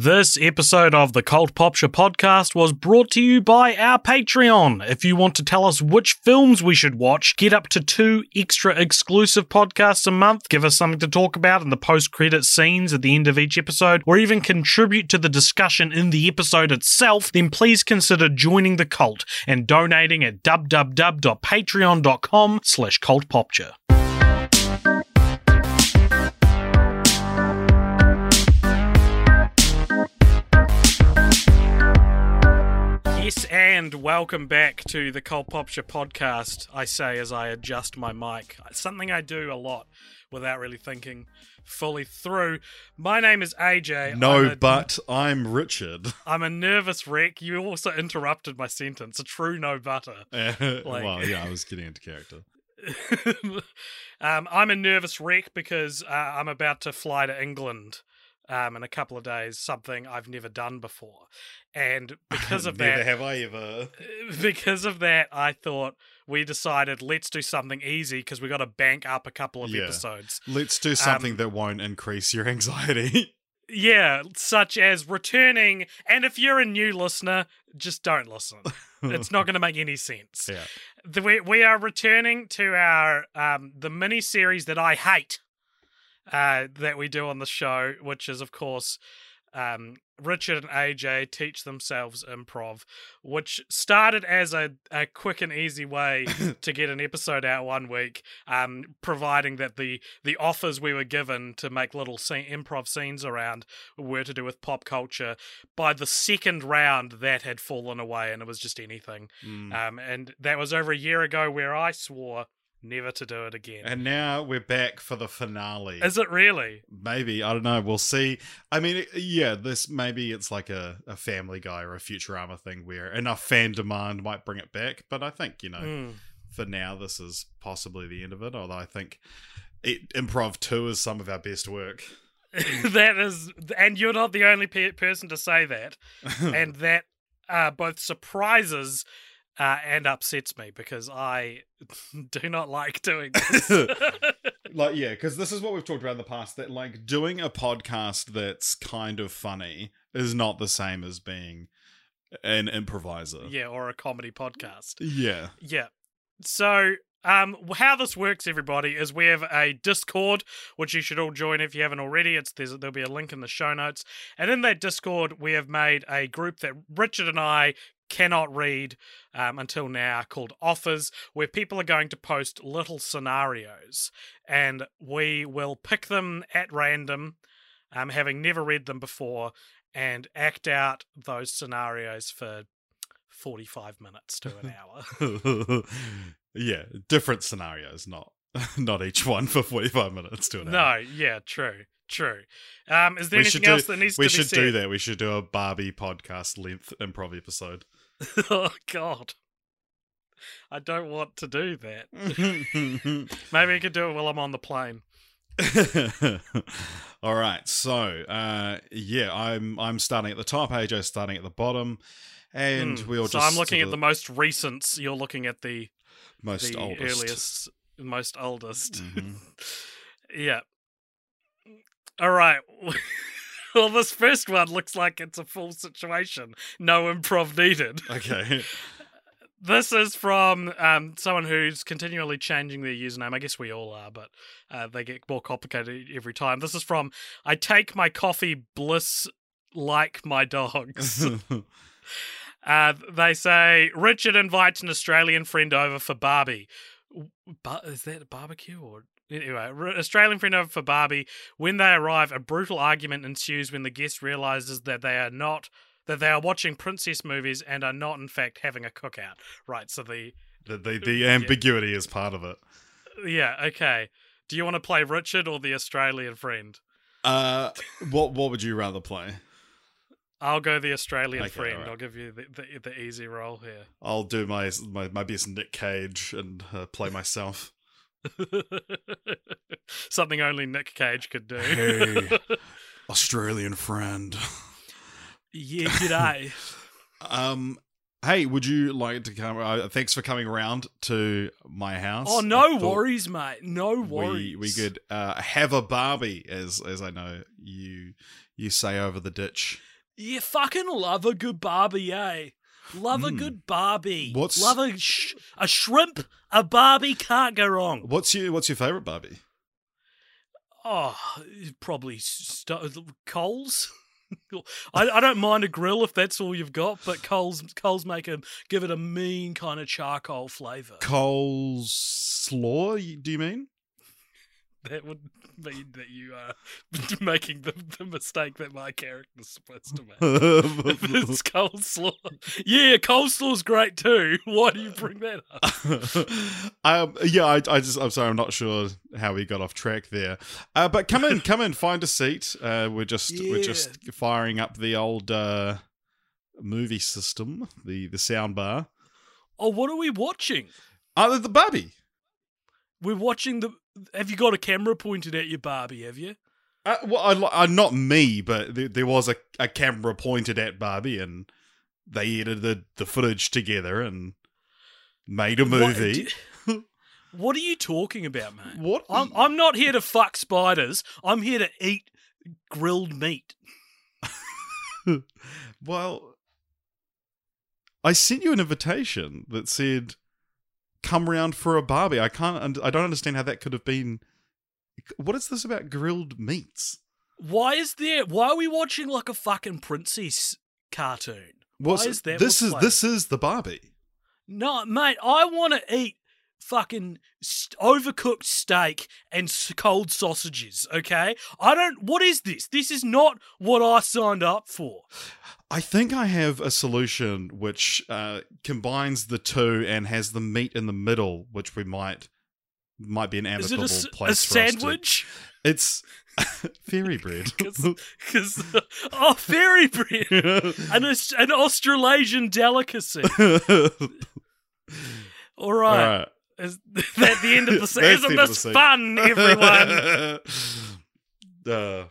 This episode of the Cult Popture podcast was brought to you by our Patreon. If you want to tell us which films we should watch, get up to two extra exclusive podcasts a month, give us something to talk about in the post credit scenes at the end of each episode, or even contribute to the discussion in the episode itself, then please consider joining the cult and donating at www.patreon.com slash cultpopture. Yes, and welcome back to the Cult Popture podcast. I say as I adjust my mic. Something I do a lot without really thinking fully through. My name is AJ. I'm No, a- but I'm Richard. I'm a nervous wreck. You also interrupted my sentence. A true no butter. well, yeah, I was getting into character. um, I'm a nervous wreck because uh, I'm about to fly to England um, in a couple of days, something I've never done before. And because of that, have I ever. because of that, I thought we decided let's do something easy because we've got to bank up a couple of Yeah. episodes. Let's do something Um, that won't increase your anxiety. Yeah, such as returning. And if you're a new listener, just don't listen. it's not going to make any sense. yeah. The, we, we are returning to our um, the mini series that I hate uh, that we do on the show, which is of course um, Richard and AJ teach themselves improv, which started as a, a quick and easy way to get an episode out one week, um, providing that the the offers we were given to make little scene, improv scenes around were to do with pop culture. By the second round, that had fallen away, and it was just anything. Mm. Um, and that was over a year ago, where I swore never to do it again. And now we're back for the finale. Is it really? maybe I don't know. We'll see. I mean, yeah, this maybe it's like a, a Family Guy or a Futurama thing where enough fan demand might bring it back. But I think you know, Mm. for now, this is possibly the end of it. Although I think it, improv two is some of our best work. that is, and you're not the only pe- person to say that, and that uh, both surprises uh, and upsets me because I do not like doing this. like yeah because this is what we've talked about in the past that like doing a podcast that's kind of funny is not the same as being an improviser yeah, or a comedy podcast. yeah Yeah. So, um, how this works, everybody, is we have a Discord, which you should all join if you haven't already. It's there's, there'll be a link in the show notes, and in that Discord, we have made a group that Richard and I cannot read um, until now called offers where people are going to post little scenarios and we will pick them at random um, having never read them before and act out those scenarios for 45 minutes to an hour yeah different scenarios not not each one for 45 minutes to an No, hour no yeah, true, true. Um, is there we anything do, else that needs we to be should said? do that we should do a barbie podcast length improv episode oh God, I don't want to do that. Maybe I could do it while I'm on the plane. All right, so uh, yeah, I'm I'm starting at the top. AJ's starting at the bottom, and Hmm. we'll so just I'm looking at the most recent. You're looking at the most the oldest. earliest, most oldest. Mhm. yeah. All right. Well, this first one looks like it's a full situation. No improv needed. Okay. This is from um, someone who's continually changing their username. I guess we all are, but uh, they get more complicated every time. This is from I take my coffee bliss like my dogs. uh, they say Richard invites an Australian friend over for Barbie. But is that a barbecue or anyway? Australian friend over for Barbie. When they arrive, a brutal argument ensues when the guest realizes that they are not that they are watching princess movies and are not in fact having a cookout. Right. So the the, the the ambiguity is part of it. yeah okay. Do you want to play Richard or the Australian friend? Uh, what what would you rather play? I'll go the Australian Okay, friend. alright. I'll give you the, the, the easy role here. I'll do my my, my best Nick Cage and uh, play myself. Something only Nick Cage could do. Hey. Australian friend. yeah, g'day. Um, hey, would you like to come? Uh, thanks for coming around to my house. Oh, no worries, mate. No worries. We we could uh, have a Barbie, as as I know you you say over the ditch. You fucking love a good Barbie, eh? Love a Mm. good Barbie. What's- Love a sh- a shrimp, a Barbie can't go wrong. What's your What's your favorite Barbie? Oh, probably st- Coles. I, I don't mind a grill if that's all you've got, but Coles Coles make a give it a mean kind of charcoal flavour. Cole's Slaw? Do you mean? That would mean that you are making the, the mistake that my character's supposed to make. it's coleslaw. Yeah, coleslaw's great too. Why do you bring that up? um, yeah, I, I just, I'm sorry, I'm not sure how we got off track there. Uh, but come in, come in, find a seat. Uh, we're just, we're just firing up the old uh, movie system, the the sound bar. Oh, what are we watching? Oh, the Barbie. We're watching the. Have you got a camera pointed at your Barbie? Have you? Uh, well, I, li- uh, not me, but there, there was a, a camera pointed at Barbie, and they edited the footage together and made a What- movie. d- What are you talking about, mate? What? I'm I'm not here to fuck spiders. I'm here to eat grilled meat. Well, I sent you an invitation that said, "Come round for a Barbie." I can't. I don't understand how that could have been. What is this about grilled meats? Why is there? Why are we watching like a fucking princess cartoon? Why is that this? Is this is the Barbie? No, mate, I want to eat fucking st- overcooked steak and s- cold sausages, okay? I don't. What is this? This is not what I signed up for. I think I have a solution which uh, combines the two and has the meat in the middle, which we might might be an Is it amicable place a for us to- sandwich? It's fairy bread. Because oh, fairy bread, an an Australasian delicacy. All right, All right. Is that the end of the the Isn't this fun, everyone? uh,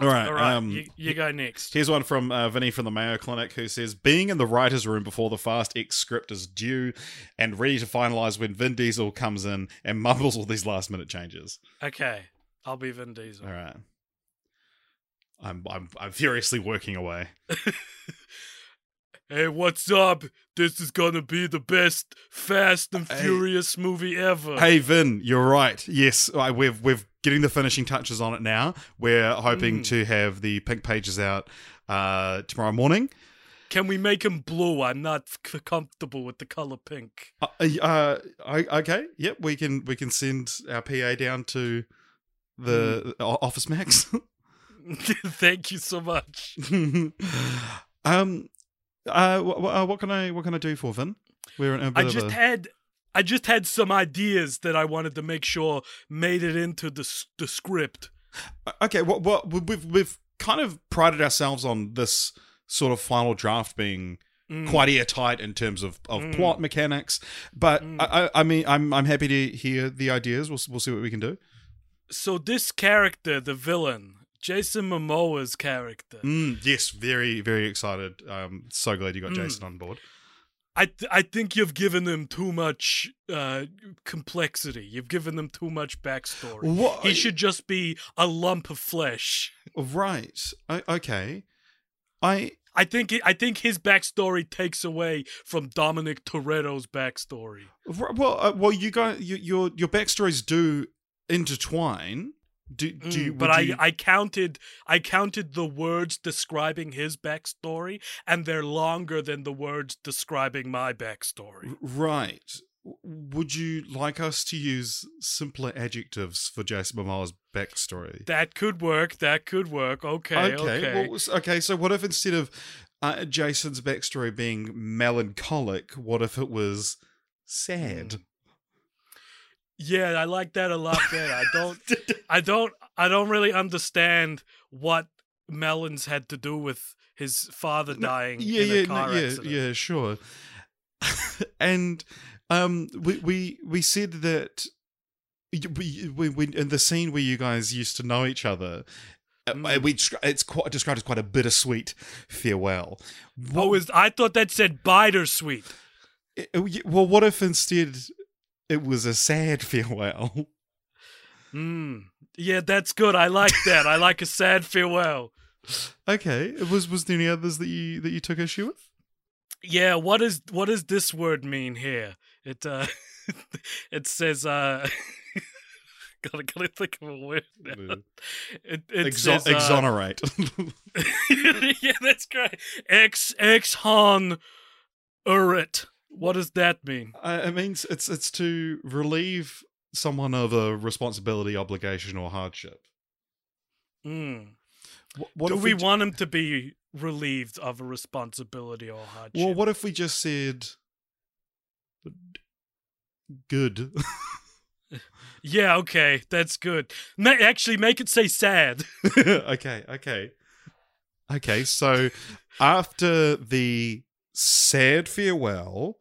all right. All right, um, you, you go next. Here's one from uh, Vinny from the Mayo Clinic who says Being in the writer's room before the Fast X script is due and ready to finalize when Vin Diesel comes in and mumbles all these last minute changes. Okay, I'll be Vin Diesel. All right. I'm, I'm, I'm furiously working away. Hey, what's up? This is gonna be the best Fast and Hey. Furious movie ever. Hey Vin, you're right. Yes, I, we've we're getting the finishing touches on it now. We're hoping Mm. to have the pink pages out uh, tomorrow morning. Can we make him blue? I'm not c- comfortable with the color pink. Uh, uh, I, okay, yep. We can we can send our PA down to the o- Office Max. Thank you so much. um, uh, wh- uh, what can I what can I do for Vin? We're in a bit I just a- had I just had some ideas that I wanted to make sure made it into the the script. Uh, okay. What what we've we've kind of prided ourselves on this sort of final draft being Mm. quite airtight in terms of, of Mm. plot mechanics. But Mm. I, I I mean I'm I'm happy to hear the ideas. We'll we'll see what we can do. So this character, the villain, Jason Momoa's character, Mm, yes, very very excited. Um, so glad you got Mm. Jason on board. I th- I think you've given them too much uh, complexity. You've given them too much backstory. What He should just be a lump of flesh. right? O- okay, I I think I think his backstory takes away from Dominic Toretto's backstory. well uh, well you guys you, your your backstories do intertwine. Do do you, Mm, but would I, you- I counted I counted the words describing his backstory, and they're longer than the words describing my backstory. Right. Would you like us to use simpler adjectives for Jason Momoa's backstory? That could work. That could work. Okay. Okay. Well, okay. So, what if instead of uh, Jason's backstory being melancholic, what if it was sad? Mm. Yeah, I like that a lot better. I don't. I don't. I don't really understand what Melons had to do with his father dying yeah, in yeah, a car no, yeah, accident. yeah, sure. and um, we we we said that we, we, we in the scene where you guys used to know each other. uh, Mm. We it's quite described as quite a bittersweet farewell. Oh, is I thought that said bittersweet. Uh, Well, what if instead it was a sad farewell? Hmm. Yeah, that's good. I like that. I like a sad farewell. Okay, was was there any others that you that you took issue with? Yeah, what is what does this word mean here? It uh it says uh gotta gotta think of a word now. It, it Exo- says uh, exonerate. yeah, that's great. Ex ex hon urit. What does that mean? Uh, it means it's it's to relieve someone of a responsibility, obligation, or hardship. Hmm. What, what Do we j- want him to be relieved of a responsibility or hardship? Well, what if we just said good? Yeah, okay, that's good. Ma- actually, make it say sad. okay, okay, okay. So after the sad farewell,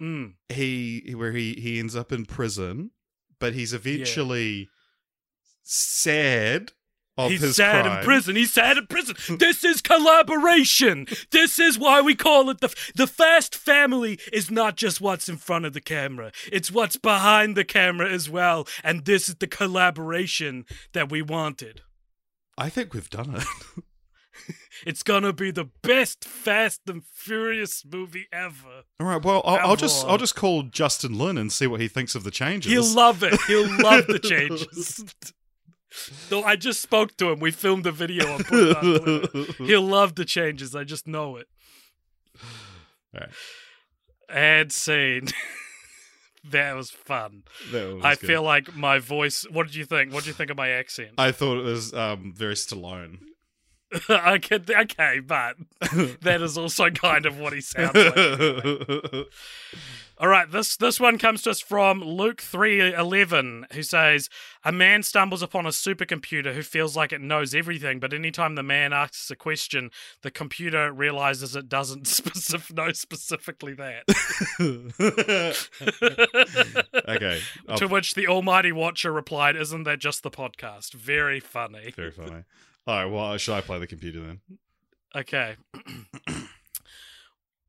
Mm. he where he he ends up in prison, but he's eventually sad of He's his sad crime. in prison. He's sad in prison. This is collaboration. This is why we call it the the Fast Family. Is not just what's in front of the camera. It's what's behind the camera as well. And this is the collaboration that we wanted. I think we've done it. It's gonna be the best Fast and Furious movie ever. All right. Well, I'll, I'll just I'll just call Justin Lin and see what he thinks of the changes. He'll love it. He'll love the changes. Though I just spoke to him. We filmed a video and put it on He'll love the changes. I just know it. Alright. And scene. that was fun. That was I good. feel like my voice. What did you think? What did you think of my accent? I thought it was um, very Stallone. Can, okay, but that is also kind of what he sounds like. All right, this this one comes to us from Luke three eleven, who says a man stumbles upon a supercomputer who feels like it knows everything, but anytime the man asks a question, the computer realizes it doesn't specif- know specifically that. okay. I'll- to which the Almighty Watcher replied, "Isn't that just the podcast?" Very funny. very funny. All right. Well, should I play the computer then? Okay.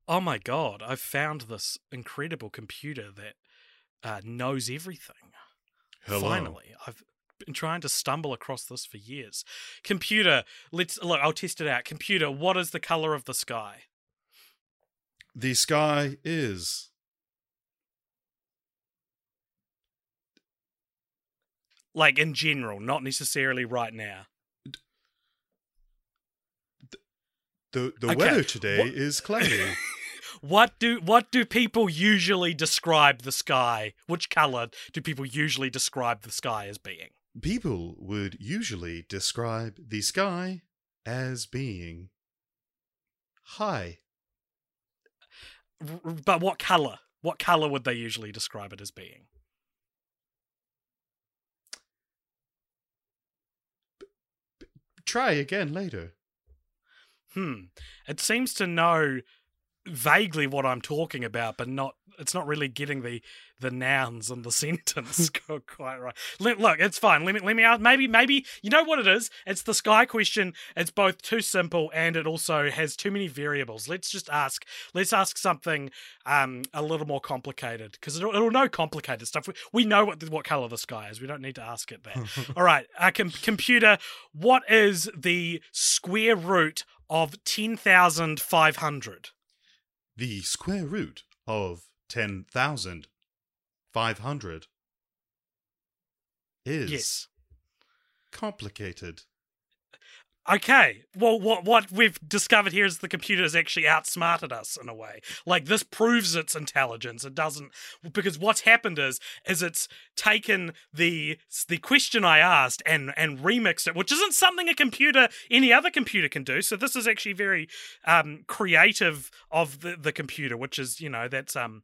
oh my god, I've found this incredible computer that uh, knows everything. Hello. Finally, I've been trying to stumble across this for years. Computer, let's look. I'll test it out. Computer, what is the color of the sky? The sky is Like in general, not necessarily right now. The the Okay. weather today What- is cloudy. What do what do people usually describe the sky? Which color do people usually describe the sky as being? People would usually describe the sky as being high. R- but what color? What color would they usually describe it as being? Try again later. Hmm. It seems to know vaguely what I'm talking about, but not. It's not really getting the the nouns and the sentence quite right. Look, it's fine. Let me let me out. Maybe maybe you know what it is. It's the sky question. It's both too simple and it also has too many variables. Let's just ask. Let's ask something um a little more complicated because it'll, it'll know complicated stuff. We, we know what what color the sky is. We don't need to ask it that. All right, uh, com- computer. What is the square root of ten thousand five hundred? The square root of 10,500 is Yes. complicated. Okay. Well, what what we've discovered here is the computer has actually outsmarted us in a way. Like this proves its intelligence. It doesn't because what's happened is is it's taken the the question I asked and and remixed it, which isn't something a computer any other computer can do. So this is actually very um, creative of the the computer, which is you know that's um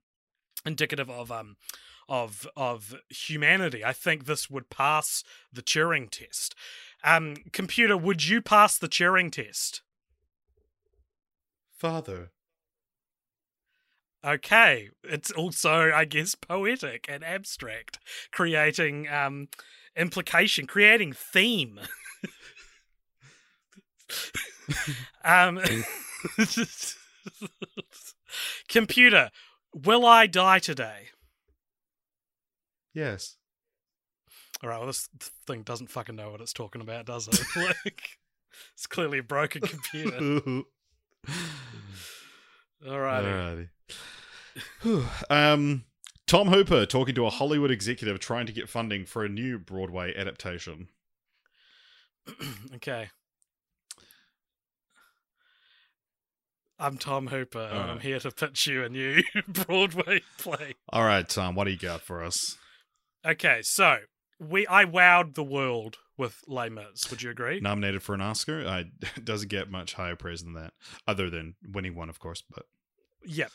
indicative of um of of humanity. I think this would pass the Turing test. Um, computer, would you pass the Turing test? Father. Okay, it's also, I guess, poetic and abstract, creating um, implication, creating theme. um, computer, will I die today? Yes. All right, well, this thing doesn't fucking know what it's talking about, does it? like, it's clearly a broken computer. All right. Alrighty. Whew. um, Tom Hooper talking to a Hollywood executive trying to get funding for a new Broadway adaptation. okay. I'm Tom Hooper, and I'm here to pitch you a new Broadway play. All right, Tom, what do you got for us? Okay, so we I wowed the world with Les Mis. Would you agree? Nominated for an Oscar? I doesn't get much higher praise than that, other than winning one, of course. But yeah,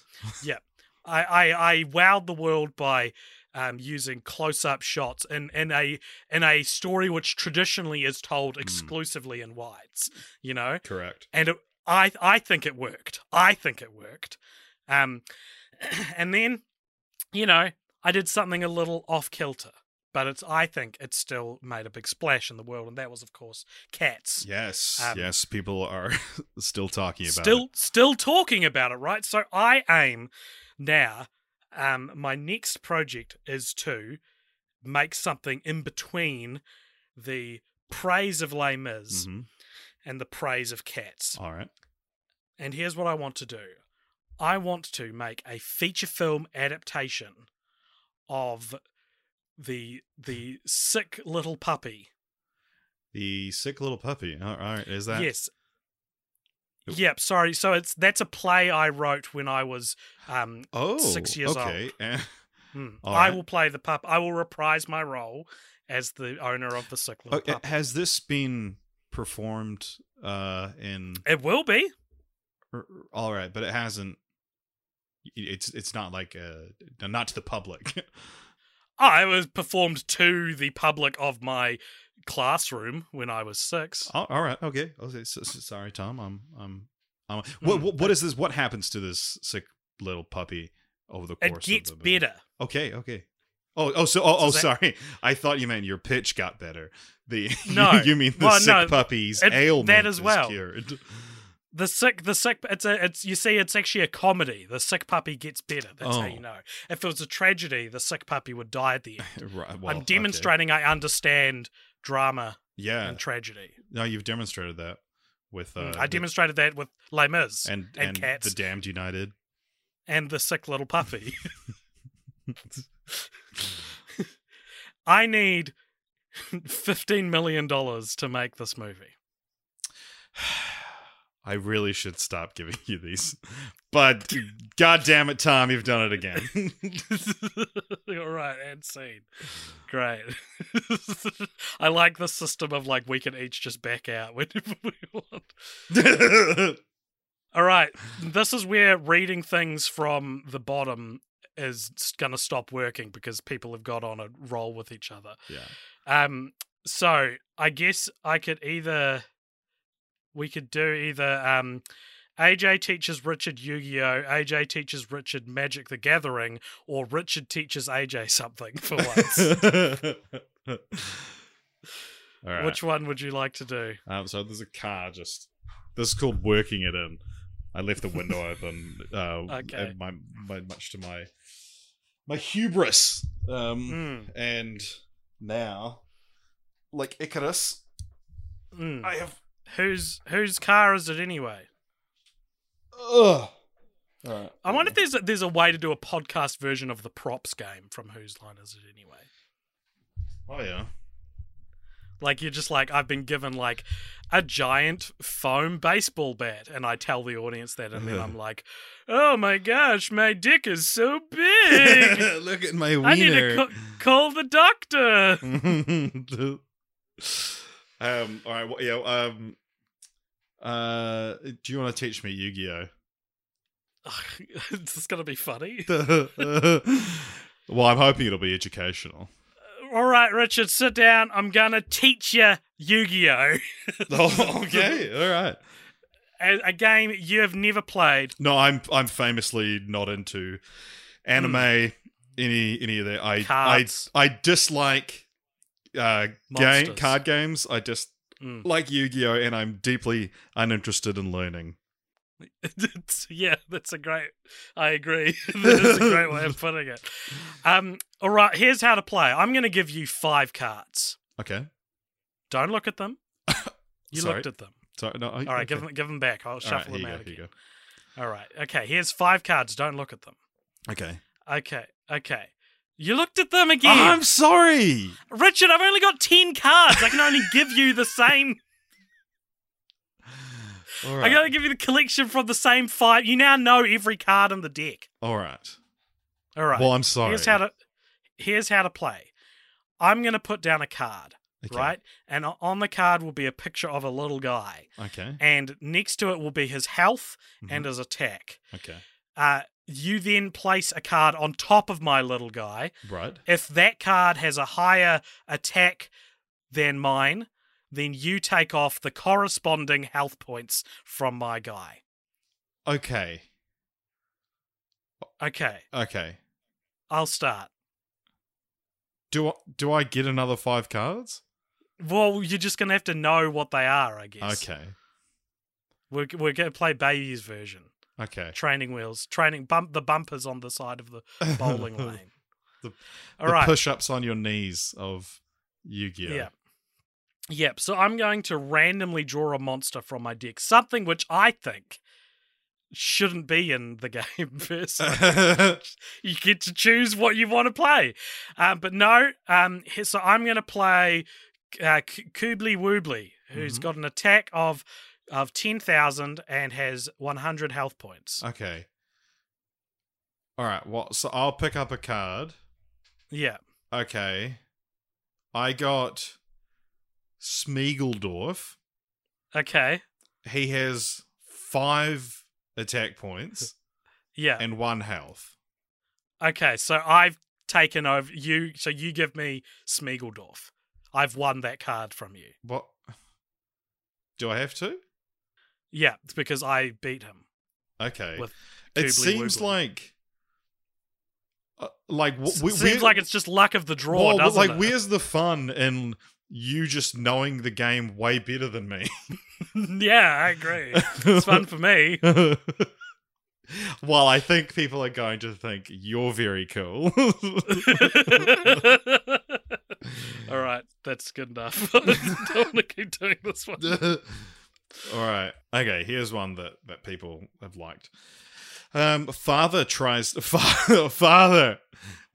yeah, I, I, I wowed the world by um, using close-up shots in, in a in a story which traditionally is told exclusively in wides. You know, correct. and it, I I think it worked. I think it worked. Um, and then, you know, I did something a little off kilter, but it's I think it still made a big splash in the world, and that was, of course, Cats. Yes, Um, yes, people are still talking about still it. still talking about it, right? So I aim now. Um, my next project is to make something in between the praise of Les Mis Mhm. and the praise of Cats. All right. And here's what I want to do I want to make a feature film adaptation of the the sick little puppy. The sick little puppy. All right, is that? yes. Oop. Yep, sorry. So it's that's a play I wrote when I was um Oh, Six years okay. Hmm. All I right. will play the pup I will reprise my role as the owner of the sick little okay, puppy. Has this been performed uh in? It will be. All right, but it hasn't. It's it's not like uh not to the public. Oh, it was performed to the public of my classroom when I was six. all all right, okay. okay s- s- sorry, Tom. I'm I'm. I'm what, Mm, what what is this? What happens to this sick little puppy over the course? It gets of the movie? better. Okay, okay. Oh, oh, so, oh, oh, Does sorry. I thought you meant your pitch got better. The No. you mean the Well, sick no, puppy's it- ailment that as is well. cured. The sick, the sick. It's a, it's. You see, it's actually a comedy. The sick puppy gets better. That's how Oh. you know. If it was a tragedy, the sick puppy would die at the end. right, well, I'm okay. demonstrating I understand drama Yeah, and tragedy. no, you've demonstrated that with. Uh, Mm, I the- demonstrated that with Les Mis and and and Cats. the Damned United. and the sick little puppy. I need fifteen million dollars to make this movie. I really should stop giving you these, but god damn it, Tom, you've done it again. All right, and scene. Great. I like the system of like we can each just back out whenever we want. All right, this is where reading things from the bottom is going to stop working because people have got on a roll with each other. yeah. Um, so I guess I could either we could do either um AJ teaches Richard Yu-Gi-Oh, AJ teaches Richard Magic the Gathering, or Richard teaches AJ something for once. All right. Which one would you like to do? Um, so there's a car just. This is called working it in. I left the window open. Uh, Okay. my, my much to my my hubris. Um, Mm, and now, like Icarus, mm. I have. Whose whose car is it anyway? Ugh. All right. I wonder if there's a, there's a way to do a podcast version of the props game from Whose Line Is It Anyway? Oh yeah. Like you're just like I've been given like a giant foam baseball bat, and I tell the audience that, and then I'm like, "Oh my gosh, my dick is so big! Look at my wiener. I need to ca- call the doctor." um. All right. Well, yeah. Um. Uh. Do you want to teach me Yu-Gi-Oh? this Is this gonna be funny? Well, I'm hoping it'll be educational. All right, Richard, sit down. I'm gonna teach you Yu-Gi-Oh, oh, okay, all right. a, a game you have never played. No, I'm I'm famously not into anime. Any any of that. I. Cards. I I dislike uh game card games. I just Mm. like Yu-Gi-Oh, and I'm deeply uninterested in learning. Yeah, that's a great. I agree. that's a great way of putting it. Um, all right, here's how to play. I'm going to give you five cards. Okay, Don't look at them. You Sorry. looked at them. sorry. No, All right, give them give them back. I'll shuffle here them out go, here again. All right. Okay. Here's five cards. Don't look at them. Okay. Okay. Okay. You looked at them again. I'm sorry. Richard, I've only got 10 cards. I can only give you the same. All I right. gotta give you the collection from the same five. You now know every card in the deck. All right. All right. Well, I'm sorry. Here's how to here's how to play. I'm gonna put down a card, Okay. right? And on the card will be a picture of a little guy, Okay. and next to it will be his health and Mhm. his attack. Okay. Uh, you then place a card on top of my little guy. Right. If that card has a higher attack than mine, then you take off the corresponding health points from my guy. Okay. Okay, Okay. I'll start. Do I, do I get another five cards? Well, you're just gonna have to know what they are, I guess. Okay. We're we're gonna play Baby's version. Okay. Training wheels, training bump the bumpers on the side of the bowling lane. The- All the right. push-ups on your knees of Yu-Gi-Oh. Yeah. Yep. So I'm going to randomly draw a monster from my deck, something which I think shouldn't be in the game. Personally. you get to choose what you want to play. Um, but no, um, so I'm going to play uh, K- Koobly Woobly, who's Mhm. got an attack of of ten thousand and has one hundred health points. okay. All right. Well, so I'll pick up a card. yeah. Okay. I got Smeagolorf. Okay. He has five attack points Yeah. and one health. Okay. So I've taken over you. So you give me Smeagolorf. I've won that card from you. What? Do I have to? Yeah, it's because I beat him. Okay. It seems like, uh, like wh- we, Seems like it's just luck of the draw, well, like it? where's the fun in you just knowing the game way better than me? yeah, I agree. It's fun for me. well, I think people are going to think you're very cool. All right, that's good enough. I don't want to keep doing this one. All right. Okay, here's one that, that people have liked. Um, father tries fa- father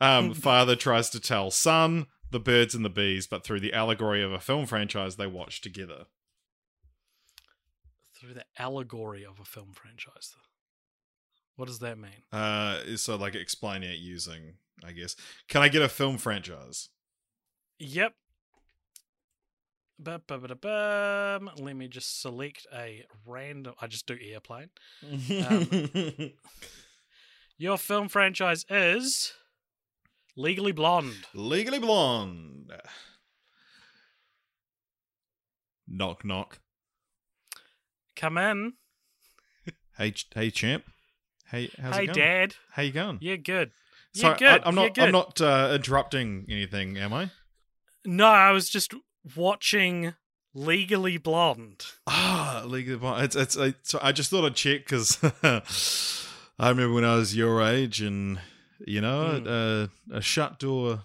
um, father tries to tell son the birds and the bees, but through the allegory of a film franchise they watch together. Through the allegory of a film franchise. What does that mean? Uh, so like explaining it using, I guess. Can I get a film franchise? Yep. Let me just select a random. I just do airplane. Um, Your film franchise is Legally Blonde. Legally Blonde. Knock knock. Come in. Hey ch- hey champ. Hey how's hey, it going? Hey Dad. How you going? You're good. Sorry, You're good. I, am not. good. I'm not uh, interrupting anything, am I? No, I was just watching Legally Blonde. Ah, of Blonde. It's it's. I, so I just thought I'd check because I remember when I was your age, and you know, uh, a shut door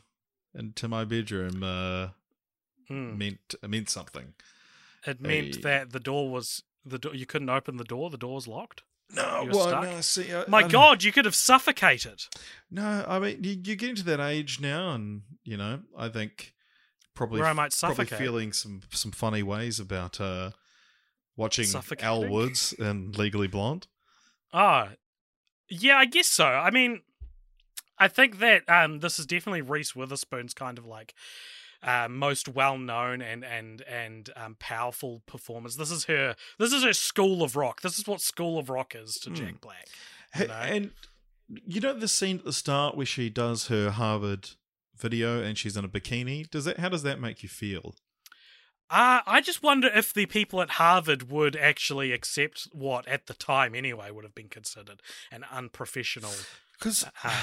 into my bedroom uh, Hmm. meant meant something. It meant Hey. that the door was the door. You couldn't open the door. The door was locked. No, well, no. See, I, My God, you could have suffocated. No, I mean you, you're getting to that age now, and you know, I think probably Where I might probably feeling some some funny ways about uh, watching Elle? Woods and Legally Blonde. Oh, yeah, I guess so. I mean, I think that um, this is definitely Reese Witherspoon's kind of like uh, most well known and and and um, powerful performance. This is her. This is her School of Rock. This is what School of Rock is to Hmm. Jack Black. Hey, know? And You know the scene at the start where she does her Harvard video and she's in a bikini. Does that? How does that make you feel? Uh, I just wonder if the people at Harvard would actually accept what, at the time anyway, would have been considered an unprofessional Because uh,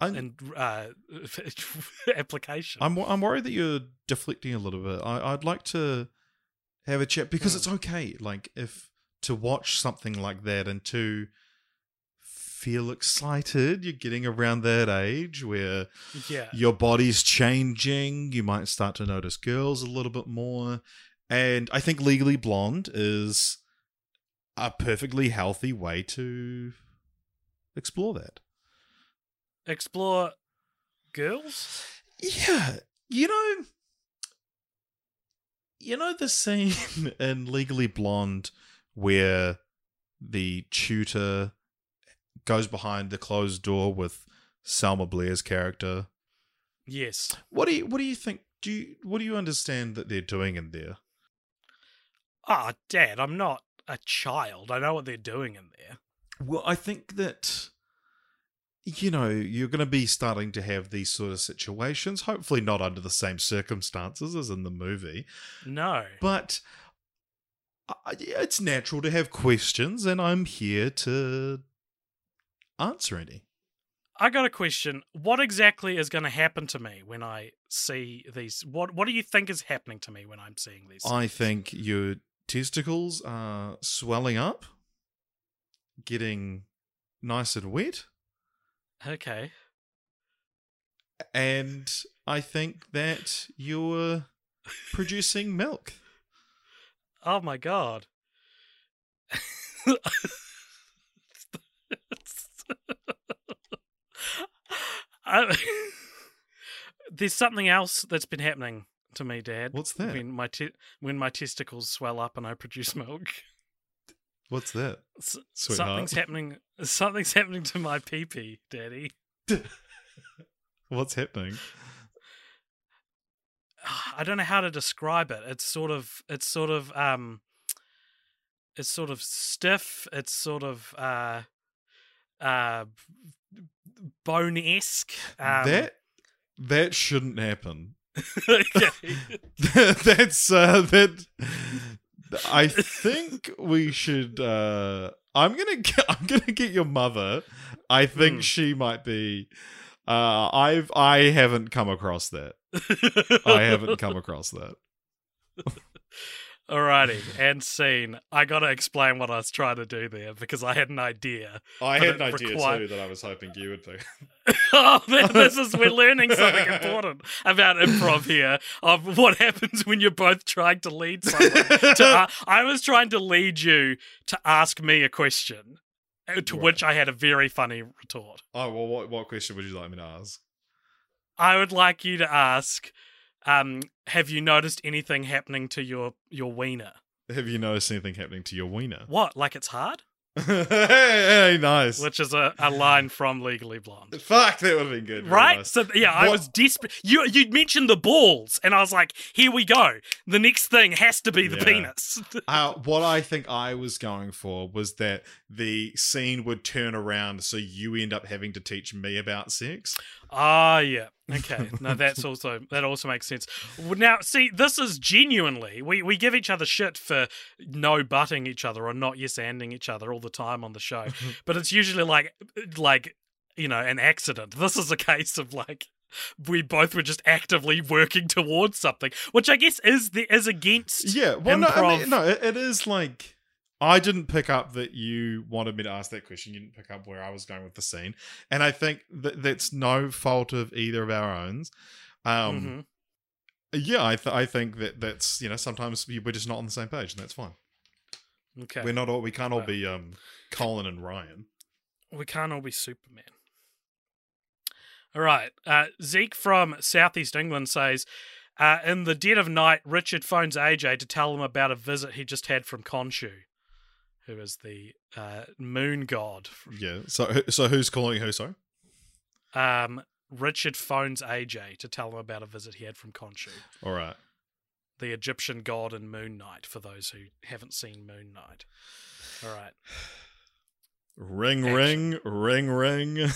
and uh, application. I'm I'm worried that you're deflecting a little bit. I, I'd like to have a chat because Hmm. it's okay. Like if to watch something like that and to feel excited, you're getting around that age where yeah. your body's changing. You might start to notice girls a little bit more. And I think Legally Blonde is a perfectly healthy way to explore that. Explore girls? Yeah. You know, you know the scene in Legally Blonde where the tutor goes behind the closed door with Selma Blair's character. Yes. What do you what do you think? Do you what do you understand that they're doing in there? Ah, Dad, I'm not a child. I know what they're doing in there. Well, I think that you know you're going to be starting to have these sort of situations. Hopefully, not under the same circumstances as in the movie, No. but it's natural to have questions, and I'm here to answer any. I got a question. What exactly is going to happen to me when I see these? What What do you think is happening to me when I'm seeing these? I think your testicles are swelling up, getting nice and wet, Okay. and I think that you're producing milk. Oh my god. I, there's something else that's been happening to me, Dad. What's that? When my te- when my testicles swell up and I produce milk. What's that? S- something's happening. Something's happening to my pee pee, Daddy. What's happening? I don't know how to describe it. It's sort of it's sort of um it's sort of stiff, it's sort of uh uh bone esque. Um, that that shouldn't happen. okay. That's uh that I think we should uh I'm going to Get, I'm to get your mother. I think Hmm. she might be uh I've I haven't come across that. I haven't come across that. Alrighty, and scene. I gotta explain what I was trying to do there because I had an idea. I had an idea too that I was hoping you would do. oh, this is we're learning something important about improv here of what happens when you're both trying to lead someone. to, uh, I was trying to lead you to ask me a question, uh, to Right. which I had a very funny retort. Oh well, what what question would you like me to ask? I would like you to ask, um, have you noticed anything happening to your your wiener? Have you noticed anything happening to your wiener? What, like it's hard? hey, hey, nice. Which is a, a line from Legally Blonde. Fuck, that would have been good. Right? nice. So yeah, I was desperate. You you mentioned the balls, and I was like, here we go. The next thing has to be the Yeah. penis. Uh, what I think I was going for was that the scene would turn around, so you end up having to teach me about sex. Ah, yeah. Okay. No, that's also that also makes sense. Now, see, this is genuinely we we give each other shit for no butting each other or not yes anding each other all the time on the show, but it's usually like like you know an accident. This is a case of like we both were just actively working towards something, which I guess is the is against Yeah, well, no, I mean, no, it, it is like I didn't pick up that you wanted me to ask that question. You didn't pick up where I was going with the scene, and I think that that's no fault of either of our own. Um, Mhm. Yeah, I th- I think that that's you know sometimes we- we're just not on the same page, and that's fine. Okay. We're not all we can't all Well. be um Colin and Ryan. We can't all be Superman. All right. Uh, Zeke from Southeast England says uh, In the dead of night, Richard phones AJ to tell him about a visit he just had from Khonshu, who is the uh, moon god. Yeah. So so who's calling who? Sorry. Um, Richard phones AJ to tell him about a visit he had from Khonshu, All right. the Egyptian god and Moon Knight, for those who haven't seen Moon Knight. All right. Ring, Action. ring, ring, ring.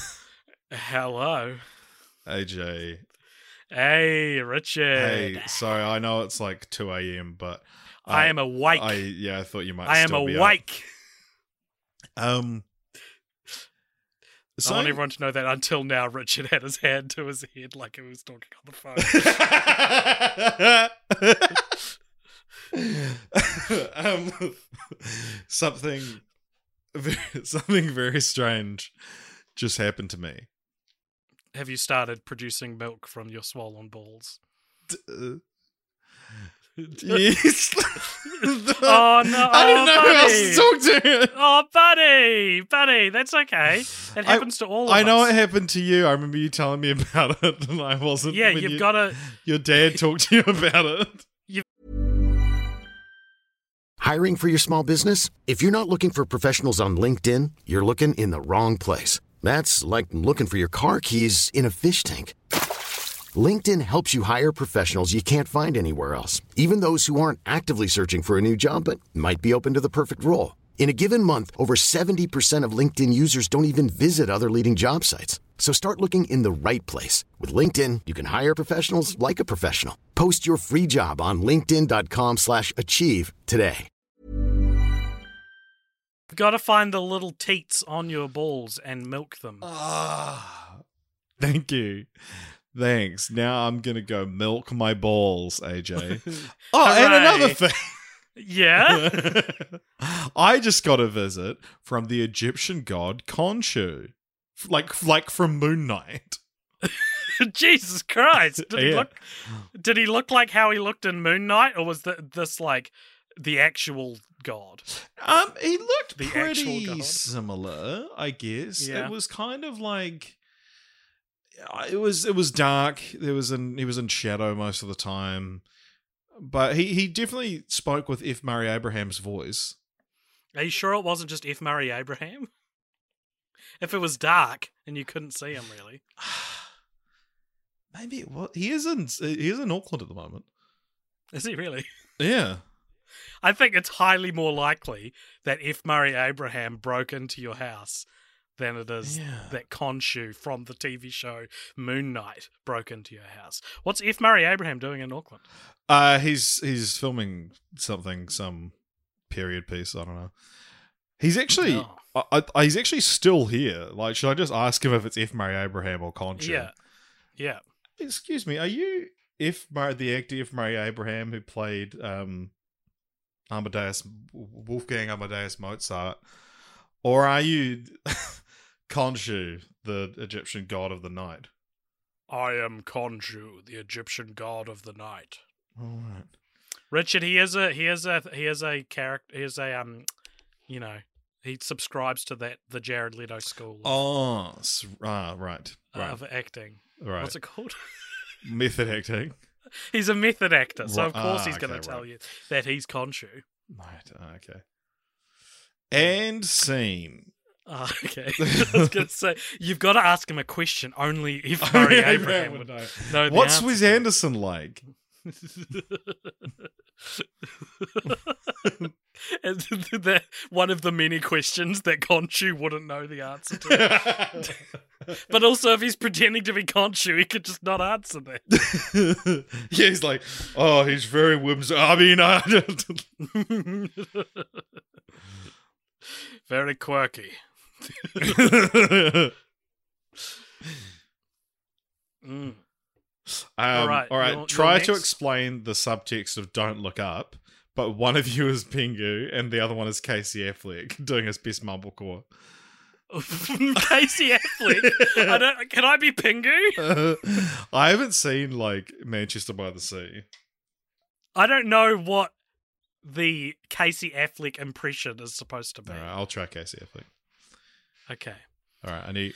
Hello. AJ. Hey, Richard. Hey, sorry, I know it's like 2 a.m., but I am awake. I I, yeah, I thought you might. I am up. awake. Um. I So, want everyone to know that until now, Richard had his hand to his head like he was talking on the phone. um, something, very, something very strange just happened to me. Have you started producing milk from your swollen balls? Uh, yes. Oh, no. I didn't Oh, know who else to oh, talk to. Oh, buddy, buddy, that's okay. It I- happens to all of I know us. it happened to you. I remember you telling me about it, and I wasn't. Yeah, you've you- got to. Your dad talked to you about it. Hiring for your small business? If you're not looking for professionals on LinkedIn, you're looking in the wrong place. That's like looking for your car keys in a fish tank. LinkedIn helps you hire professionals you can't find anywhere else, even those who aren't actively searching for a new job but might be open to the perfect role. In a given month, over 70% of LinkedIn users don't even visit other leading job sites. So start looking in the right place. With LinkedIn, you can hire professionals like a professional. Post your free job on linkedin.com slash achieve today. You've got to find the little teats on your balls and milk them. Ah, thank you. Thanks. Now I'm gonna go milk my balls, AJ. oh, and another thing. yeah? I just got a visit from the Egyptian god Khonshu, like like from Moon Knight. Jesus Christ! Did he Yeah. look? Did he look like how he looked in Moon Knight, or was th- this like the actual god? Um, he looked The pretty similar, I guess. Yeah. It was kind of like it was it was dark. There was in he was in shadow most of the time, but he he definitely spoke with F. Murray Abraham's voice. Are you sure it wasn't just F. Murray Abraham? If it was dark and you couldn't see him, really. Maybe it was. He is in he is in Auckland at the moment. Is he really? Yeah. I think it's highly more likely that F. Murray Abraham broke into your house than it is Yeah. that Khonshu from the TV show Moon Knight broke into your house. What's F. Murray Abraham doing in Auckland? Uh, he's he's filming something, some period piece. I don't know. He's actually, Oh. I, I, he's actually still here. Like, should I just ask him if it's F. Murray Abraham or Khonshu? Yeah. Yeah. Excuse me, are you F. Murray, the actor F. Murray Abraham who played um, Amadeus Wolfgang Amadeus Mozart, or are you Khonshu, the Egyptian god of the night? I am Khonshu, the Egyptian god of the night. All right. Richard, he is a he is a he is a character he is a um you know, he subscribes to that the Jared Leto school of, Oh, s- ah, right, right, of acting. right. What's it called? Method acting. he's a method actor, so of course ah, he's going to okay, tell right. you that he's Khonshu. Right. ah, Okay. And scene. Oh, okay. I was going to say you've got to ask him a question only if Murray Abraham would know. the What's Wes. Anderson like? and that one of the many questions that Khonshu wouldn't know the answer to. But also, if he's pretending to be Khonshu, he could just not answer that. yeah, he's like, oh, he's very whimsical. I mean, I Very quirky. Mm. Um, All right, all right. you're- Try you're to explain the subtext of "Don't Look Up," but one of you is Pingu and the other one is Casey Affleck doing his best mumblecore. Casey Affleck. I don't, can I be Pingu? I haven't seen like Manchester by the Sea. I don't know what the Casey Affleck impression is supposed to be. All right, I'll try Casey Affleck. Okay. All right, I need.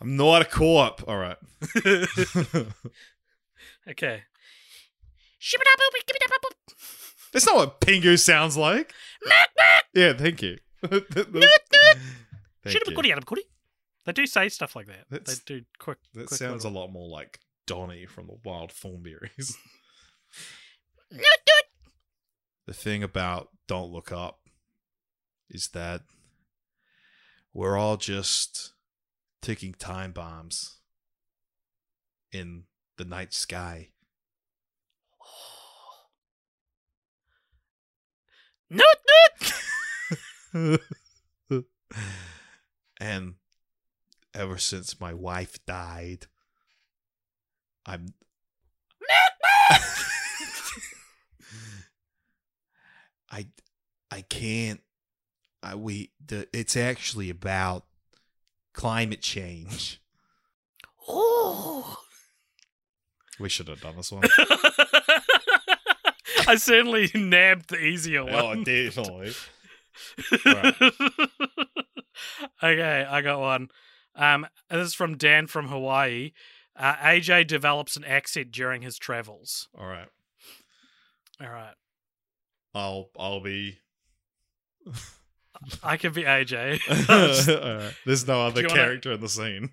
I'm not a co-op. All right. okay. That's not what Pingu sounds like. yeah, thank you. Thank you. They do say stuff like that. That's- they do quick. That quick sounds little- a lot more like Donnie from the Wild Thornberries. the thing about Don't Look Up is that we're all just ticking time bombs in the night sky. Nut nut. and ever since my wife died, I'm. I, I can't. I we the it's actually about climate change. Oh. We should have done this one. I certainly nabbed the easier one. oh, definitely. okay, I got one. Um, this is from Dan from Hawaii. Uh, AJ develops an accent during his travels. All right. All right, I'll I'll be. I can be AJ. Right. There's no other wanna- character in the scene.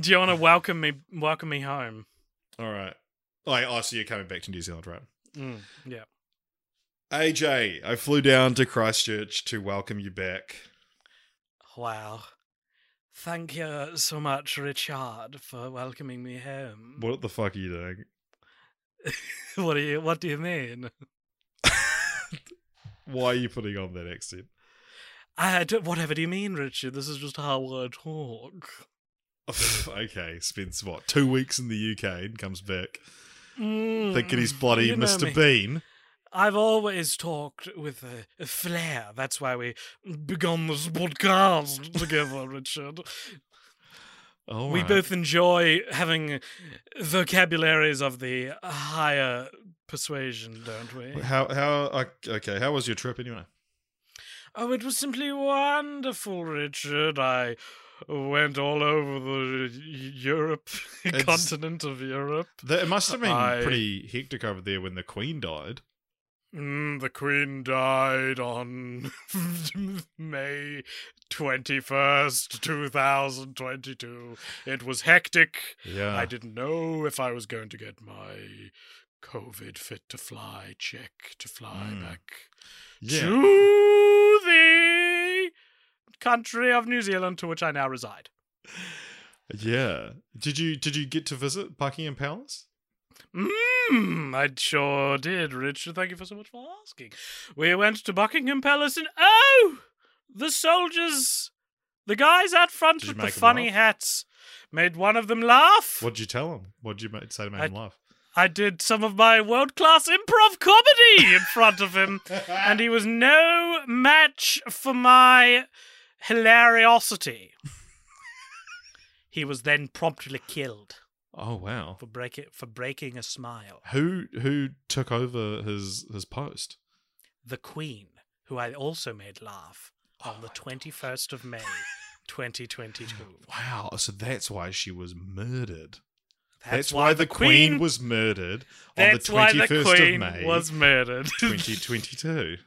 Do you want to welcome me? Welcome me home. All right. Oh, oh, so you're coming back to New Zealand, right? Mm, yeah. AJ, I flew down to Christchurch to welcome you back. Wow. Thank you so much, Richard, for welcoming me home. What the fuck are you doing? what do you What do you mean? Why are you putting on that accent? I don't, whatever do you mean, Richard? This is just how I talk. okay, spends what two weeks in the UK and comes back Mm, thinking he's bloody you know Mr. me. Bean. I've always talked with a, a flair. That's why we begun this podcast together, Richard. Oh, we both enjoy having vocabularies of the higher persuasion, don't we? How how okay? How was your trip anyway? Oh, it was simply wonderful, Richard. I went all over the Europe continent of Europe. That, it must have been I- pretty hectic over there when the Queen died. Mm, the Queen died on May 21st, 2022. It was hectic. Yeah, I didn't know if I was going to get my COVID fit to fly check to fly Mm. back yeah. to the country of New Zealand to which I now reside. Yeah. Did you did you get to visit Buckingham Palace? Mmm, I sure did, Richard. Thank you for so much for asking. We went to Buckingham Palace and oh, the soldiers, the guys out front Did with the funny laugh? hats, made one of them laugh. What'd you tell him? What'd you ma- say to make I- him laugh? I did some of my world class improv comedy in front of him, and he was no match for my hilariosity. he was then promptly killed Oh wow. for break it, for breaking a smile. Who who took over his his post? The Queen, who I also made laugh oh on the 21st of May, 2022. Wow. So that's why she was murdered. That's, That's, why, the Queen, was murdered on the why twenty the first Queen of May, was murdered. twenty twenty two.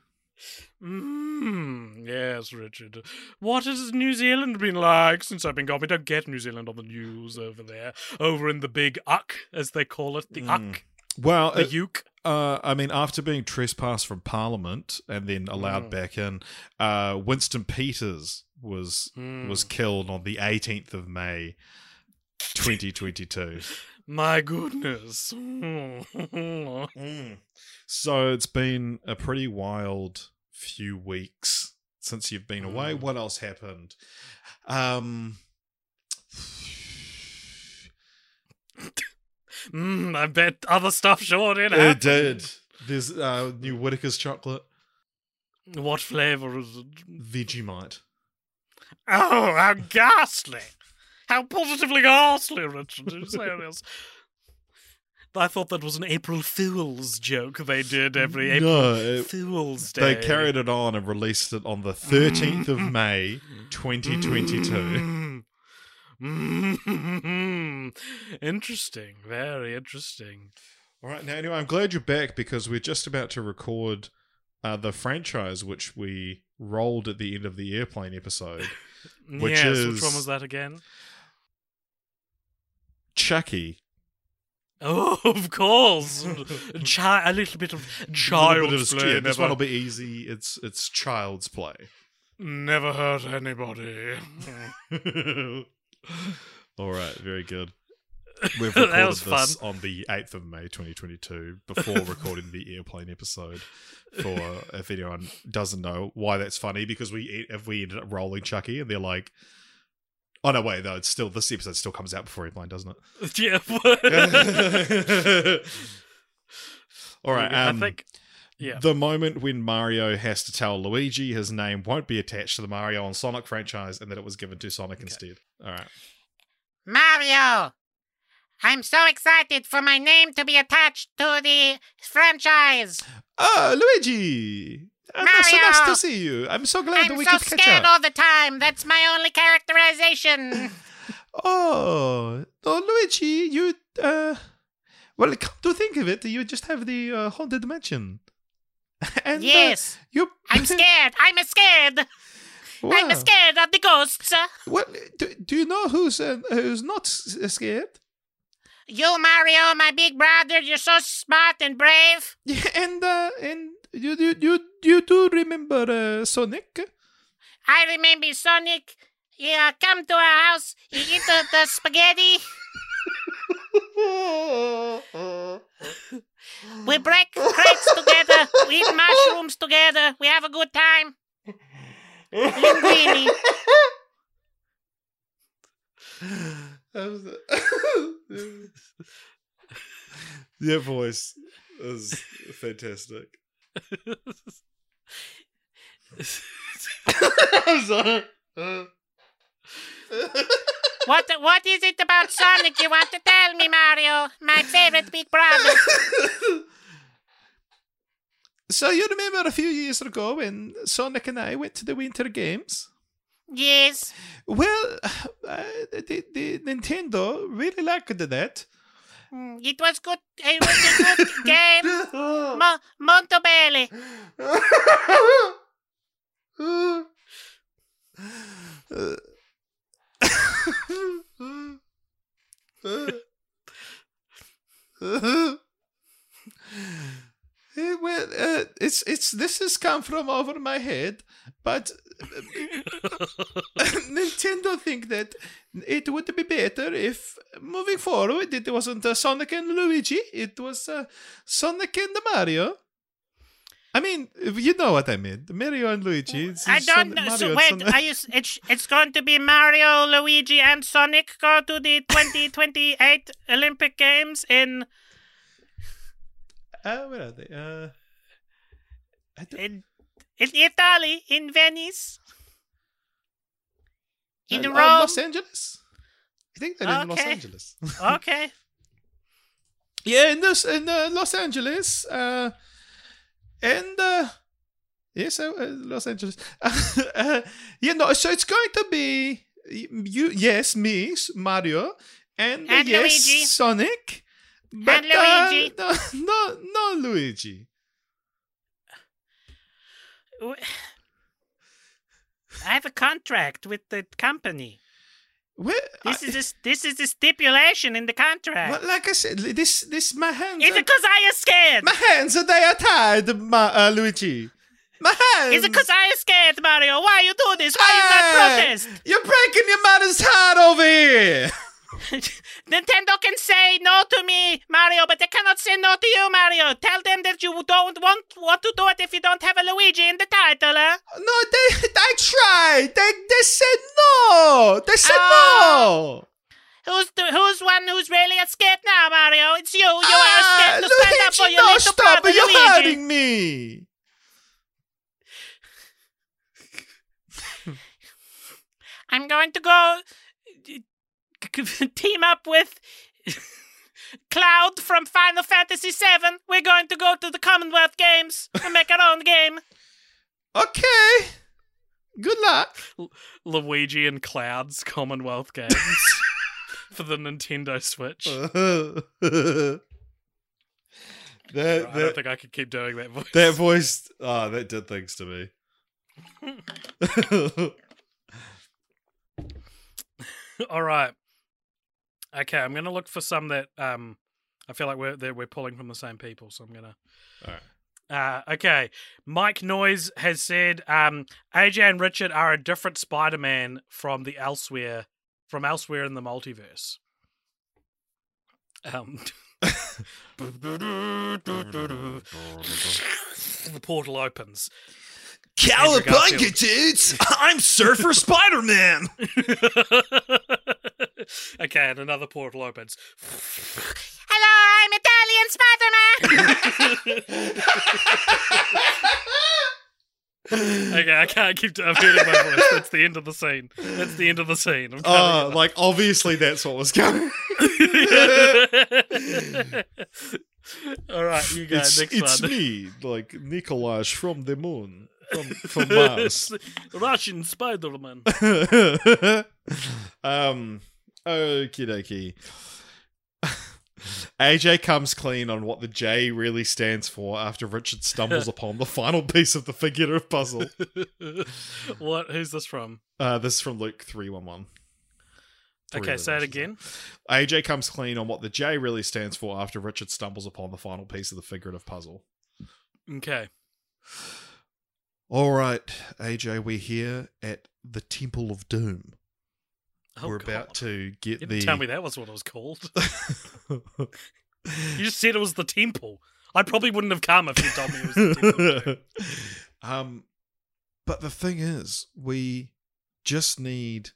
Mm, yes, Richard. What has New Zealand been like since I've been gone? We don't get New Zealand on the news over there. Over in the big Uck, as they call it. The Uck. Well, The it- Uke. Uh, I mean, after being trespassed from Parliament and then allowed Mm. back in, uh, Winston Peters was Mm. was killed on the 18th of May, 2022. My goodness. So it's been a pretty wild few weeks since you've been away. Mm. What else happened? Um, mm, I bet other stuff sure did it happen. did. There's uh, new Whittaker's chocolate, What flavour is it? Vegemite. Oh, how ghastly! How positively ghastly, Richard. Are you serious? I thought that was an April Fool's joke they did every April No, it- Fool's Day. They carried it on and released it on the 13th of May, 2022. Mm. interesting. Very interesting. All right, now anyway, I'm glad you're back because we're just about to record uh, the franchise which we rolled at the end of the airplane episode. Which yes, is- which one was that again? Chucky. Oh, of course. Chi- a little bit of child's bit of- play. yeah, this one will be easy. It's it's child's play. Never hurt anybody. All right, very good. We've recorded this on the 8th of May 2022 before recording the airplane episode. For if anyone doesn't know why that's funny, because we if we ended up rolling Chucky and they're like, oh no, wait, no, it's still this episode still comes out before airplane, doesn't it? yeah. it? All right, I um, think. Yeah. the moment when Mario has to tell Luigi his name won't be attached to the Mario and Sonic franchise and that it was given to Sonic instead. All right. Mario! I'm so excited for my name to be attached to the franchise. Oh, Luigi! Uh, so Mario! nice to see you. I'm so glad that I'm we so could catch scared all the time. That's my only characterization. Oh, oh, Luigi, you. Uh, well, come to think of it, you just have the uh, haunted mansion. and uh, yes. you. I'm scared. I'm scared. I'm scared of the ghosts. Well, do, do you know who's uh, who's not s- scared? You, Mario, my big brother, you're so smart and brave. Yeah, and uh, and you you you you do remember uh, Sonic? I remember Sonic. Yeah, come to our house. You eat the, the spaghetti. We break crates together. We eat mushrooms together. We have a good time. Linguini. Your voice is fantastic. I'm sorry. What what is it about Sonic you want to tell me, Mario? My favorite big brother. So you remember a few years ago when Sonic and I went to the Winter Games? Yes. Well, uh, the, the Nintendo really liked that. Mm, It was good. It was a good game. Mo- molto bene. Eh, well, uh, it's it's this has come from over my head, but Nintendo think that it would be better if moving forward it wasn't uh, Sonic and Luigi, it was uh, Sonic and Mario. I mean, you know what I mean. Mario and Luigi. it's I don't Sonic- know. Mario So wait, Sonic- you? It's it's going to be Mario, Luigi, and Sonic go to the 2028 Olympic Games in Uh, where are they? Uh, I don't, in, in Italy, in Venice, in uh, Rome. Los Angeles? I think they're in Los Angeles. okay. Yeah, in this in uh, Los Angeles, uh, and uh, yes, uh, uh, Los Angeles. uh, you know, so it's going to be you. Yes, me, Mario, and, uh, And yes, Luigi. Sonic. But, And Luigi. Uh, no, no, no, Luigi. I have a contract with the company. Well, This I, is a, this is the stipulation in the contract. well, like I said, this this my hands. Is it because I am scared? my hands they are tied, ma, uh, Luigi. My hands. Is it because I am scared, Mario? Why are you do this? Why you Hey, not protest? You're breaking your mother's heart over here. Nintendo can say no to me, Mario, but they cannot say no to you, Mario. Tell them that you don't want want to do it if you don't have a Luigi in the title, huh? No, they I tried. They they said no. They said no. Who's the who's one who's really scared now, Mario? It's you. You Ah, are scared to stand up for your no, little stop brother. You're Luigi. hurting me. I'm going to go team up with Cloud from Final Fantasy VII. We're going to go to the Commonwealth Games and make our own game. Okay. Good luck. Luigi and Cloud's Commonwealth Games for the Nintendo Switch. that, I don't think I could keep doing that voice. that voice. Oh, that did things to me. All right. Okay, I'm gonna look for some that um I feel like we're that we're pulling from the same people, so I'm gonna All right. Uh, okay, Mike Noise has said um, AJ and Richard are a different Spider-Man from the elsewhere from elsewhere in the multiverse. Um, the portal opens. Cowabunga, dudes! I'm Surfer Spider Man! okay, and another portal opens. Hello, I'm Italian Spider-Man. Okay, I can't keep I'm hurting my voice. That's the end of the scene. That's the end of the scene. I'm Oh, cutting like, obviously that's what was coming. it. All right, you go it's next it's one. me, like Nikolaj from the moon, from, from Mars. Russian Spider-Man. um, okie dokie. AJ comes clean on what the J really stands for after Richard stumbles upon the final piece of the figurative puzzle. what? Who's this from? Uh, this is from Luke 311. Okay, say it again. AJ comes clean on what the J really stands for after Richard stumbles upon the final piece of the figurative puzzle. Okay. All right, AJ, we're here at the Temple of Doom. Oh, we're God. about to get You didn't the. tell me that was what it was called. You just said it was the temple. I probably wouldn't have come if you told me it was the temple. um, but the thing is, we just need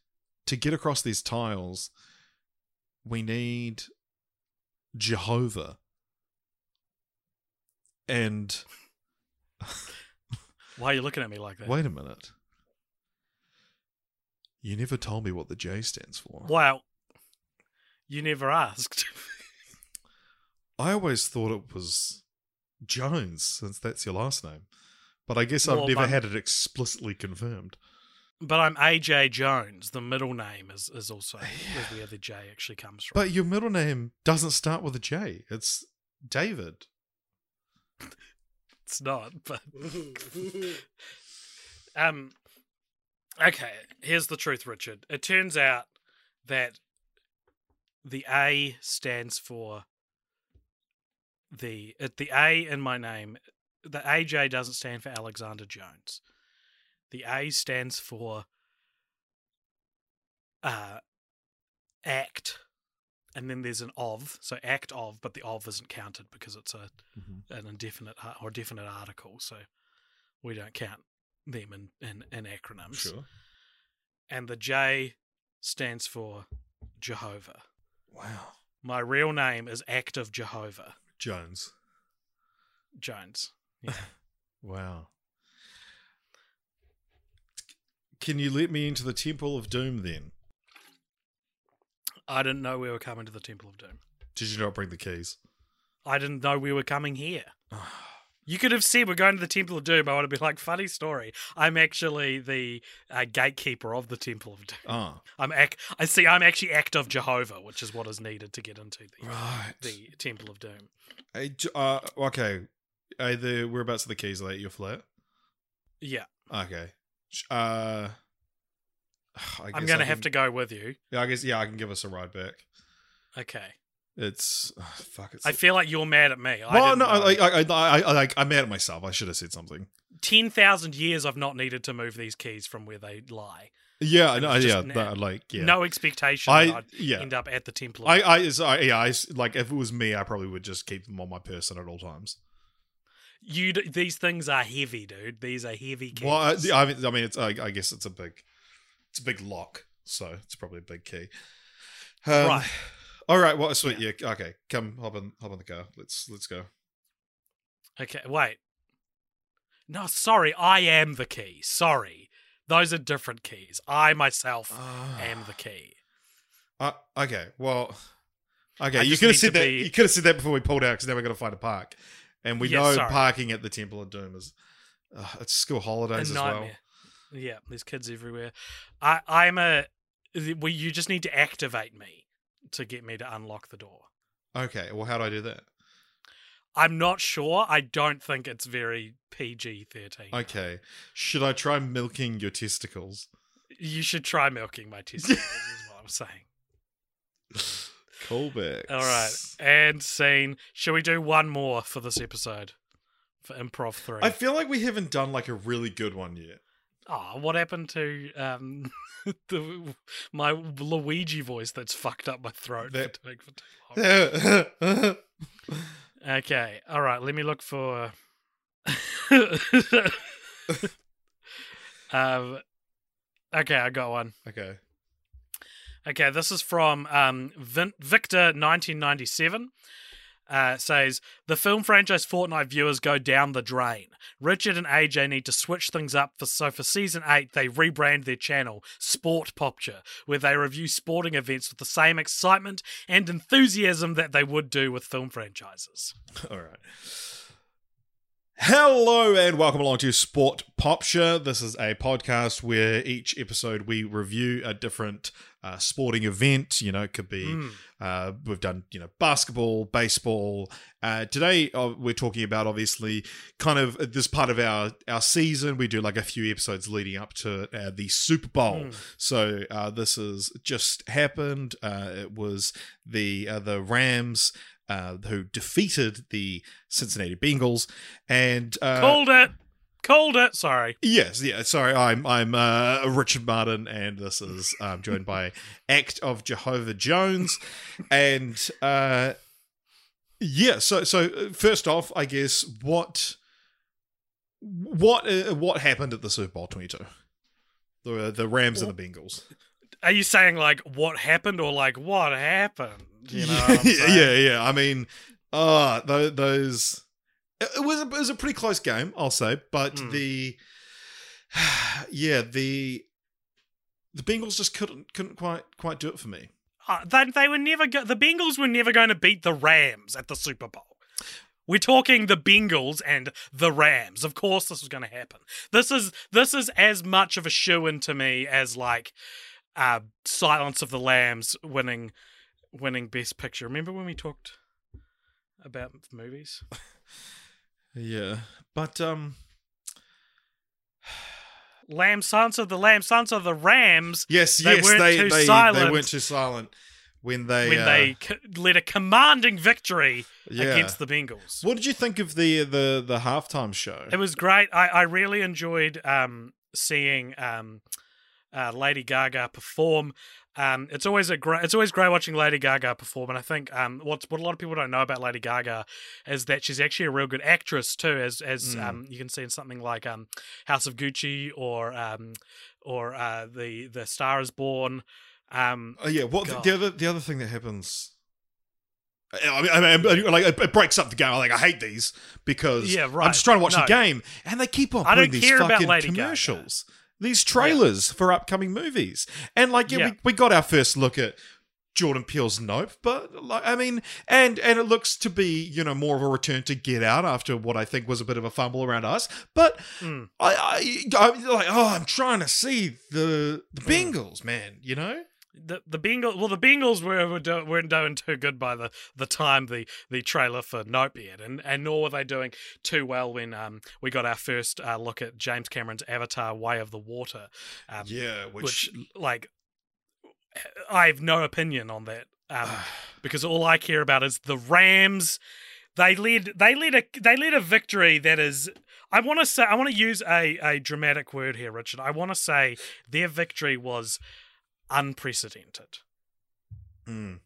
to get across these tiles. We need Jehovah, and Why are you looking at me like that? wait a minute. You never told me what the J stands for. Wow. You never asked. I always thought it was Jones, since that's your last name. But I guess I've never my- had it explicitly confirmed. But I'm AJ Jones. The middle name is, is also is where the J actually comes from. But your middle name doesn't start with a J. It's David. it's not. But um, okay. Here's the truth, Richard. It turns out that the A stands for the it, the A in my name. The AJ doesn't stand for Alexander Jones. The A stands for uh, act, and then there's an of. So act of, but the of isn't counted because it's a mm-hmm. an indefinite uh, or definite article, so we don't count them in, in, in acronyms. Sure. And the J stands for Jehovah. Wow. My real name is Active Jehovah Jones. Jones. Wow. Can you let me into the Temple of Doom then? I didn't know we were coming to the Temple of Doom. Did you not bring the keys? I didn't know we were coming here. You could have said we're going to the Temple of Doom. I would have been like, funny story. I'm actually the uh, gatekeeper of the Temple of Doom. Ah, I'm ac- I see. I'm actually Act of Jehovah, which is what is needed to get into the right. the Temple of Doom. Hey, uh, okay. Are the whereabouts are the keys? Are they at your flat? Yeah, Okay. Uh, I I'm going to have to go with you. Yeah, I guess. Yeah, I can give us a ride back. Okay. It's oh, fuck. It's I feel like you're mad at me. I well, no. I, I, I, I, I, like, I'm mad at myself. I should have said something. ten thousand years I've not needed to move these keys from where they lie. Yeah, I It know. was just Yeah, that, like, yeah. No expectation I- that I'd yeah. end up at the temple. I, I, so I, yeah, I, like, if it was me, I probably would just keep them on my person at all times. you. These things are heavy, dude. These are heavy keys. Well, I, I mean, I mean, it's, I, I guess it's a big, it's a big lock, so it's probably a big key. Um, Right. All right. Well, sweet. Yeah. Okay. Come, hop on hop on the car. Let's, let's go. Okay, wait. No, sorry, I am the key. Sorry. Those are different keys. I myself am the key. Uh, okay. Well. Okay. I You could have said that. be- You could have said that before we pulled out because now we're going to find a park, and we Yeah, know sorry. parking at the Temple of Doom is. Uh, it's school holidays a as well. Yeah, there's kids everywhere. I I'm a well, you just need to activate me to get me to unlock the door. Okay. Well, how do I do that? I'm not sure. I don't think it's very PG thirteen. Okay. Should I try milking your testicles? You should try milking my testicles. is what I'm saying. Callback. All right, and scene. Shall we do one more for this episode? for improv three. I feel like we haven't done like a really good one yet. Oh, what happened to um the my Luigi voice that's fucked up my throat That- for, doing for too long? okay. All right. Let me look for. um, okay, I got one. Okay. Okay, this is from um, Vin- Victor, 1997. Uh, says the film franchise Fortnite viewers go down the drain. Richard and AJ need to switch things up for so for season eight they rebrand their channel Sport Popture, where they review sporting events with the same excitement and enthusiasm that they would do with film franchises. All right. Hello and welcome along to Sport Popture. This is a podcast where each episode we review a different uh, sporting event. You know, it could be Mm. uh, we've done you know basketball, baseball. Uh, today uh, we're talking about obviously kind of this part of our our season. We do like a few episodes leading up to uh, the Super Bowl. Mm. So uh, this has just happened. Uh, it was the uh, the Rams uh, who defeated the Cincinnati Bengals, and uh, Called it. Called it. Sorry. yes, yeah. Sorry, I'm I'm uh, Richard Martin, and this is um, joined by Act of Jehovah Jones, and uh, yeah. So so uh, first off, I guess what what uh, what happened at the Super Bowl 22? The the Rams and the Bengals. Are you saying like what happened or like what happened? You know yeah, yeah, yeah. I mean, uh those, those it it was a, it was a pretty close game, I'll say, but Mm. the yeah, the the Bengals just couldn't couldn't quite quite do it for me. Uh, they, they were never go- the Bengals were never going to beat the Rams at the Super Bowl. We're talking the Bengals and the Rams. Of course, this was going to happen. This is this is as much of a shoe in to me as like uh, Silence of the Lambs winning winning Best Picture. Remember when we talked about movies? Yeah, but um, Lamb, Silence of the Lamb, Silence of the Rams. yes, They yes, weren't they too they, they silent. weren't too silent when they when uh, they led a commanding victory yeah. against the Bengals. What did you think of the the the halftime show? It was great. I, I really enjoyed um, seeing um, uh, Lady Gaga perform. Um, it's always a great. It's always great watching Lady Gaga perform, and I think um, what's what a lot of people don't know about Lady Gaga is that she's actually a real good actress too, as as Mm. um, you can see in something like um, House of Gucci or um, or uh, the the Star is Born. Um, Oh yeah, what the, God. the other the other thing that happens. I mean, I mean, like it, breaks up the game. I like I hate these because Yeah, right. I'm just trying to watch No. the game, and they keep on I don't care about Lady Gaga. These trailers for upcoming movies, and like yeah, Yeah. we, we got our first look at Jordan Peele's Nope, but like I mean, and and it looks to be you know more of a return to Get Out after what I think was a bit of a fumble around us, but mm. I I I'm like oh I'm trying to see the the Hmm. Bengals, man, you know. The the Bengals well the Bengals were, were do, weren't doing too good by the, the time the, the trailer for Nope aired, and and nor were they doing too well when um we got our first uh, look at James Cameron's Avatar: Way of the Water. Um, Yeah, which, like I have no opinion on that um, because all I care about is the Rams. They led they led a they led a victory that is I want to say I want to use a a dramatic word here, Richard. I want to say their victory was unprecedented. Mm.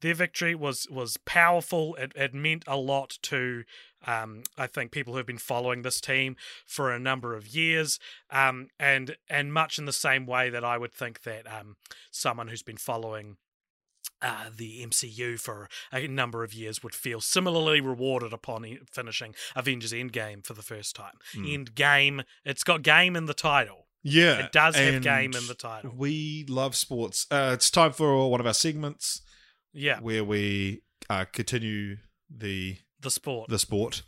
Their victory was was powerful. It it meant a lot to um, I think people who've been following this team for a number of years, um, and and much in the same way that I would think that um, someone who's been following uh, the MCU for a number of years would feel similarly rewarded upon e- finishing Avengers Endgame for the first time. Mm. Endgame, it's got game in the title. Yeah, It does have game in the title. We love sports. Uh, it's time for one of our segments Yeah, where we uh, continue the the sport. the sport.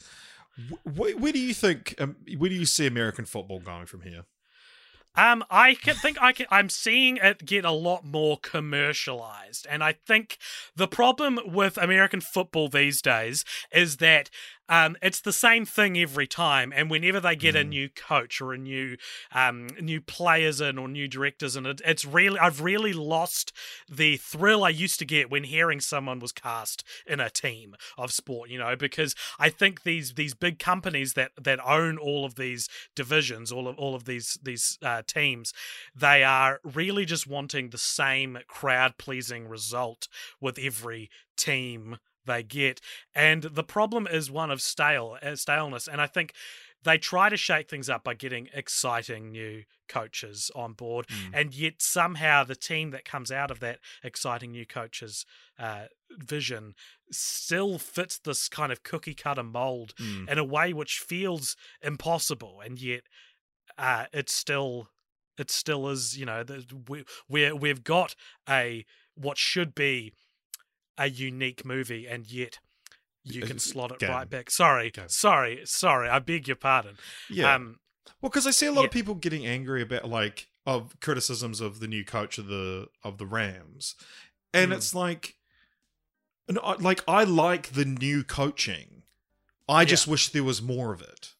Wh- Wh- where do you think? Um, where do you see American football going from here? Um, I can think I can. I'm seeing it get a lot more commercialized, and I think the problem with American football these days is that um, it's the same thing every time. And whenever they get a Mm. new coach or a new um, new players in or new directors in, it, it's really I've really lost the thrill I used to get when hearing someone was cast in a team of sport. You know, because I think these these big companies that that own all of these divisions, all of all of these these uh, teams, they are really just wanting the same crowd pleasing result with every team they get. And the problem is one of stale uh, staleness. And I think they try to shake things up by getting exciting new coaches on board. Mm. And yet somehow the team that comes out of that exciting new coaches uh, vision still fits this kind of cookie cutter mold Mm. in a way which feels impossible. And yet uh, it's still it still is you know the, we we we've got a what should be a unique movie and yet you can slot it right back sorry sorry sorry i beg your pardon Yeah. um Well, because I see a lot of people getting angry about like of criticisms of the new coach of the of the Rams, and Mm. it's like, and I, like I like the new coaching. I just wish there was more of it.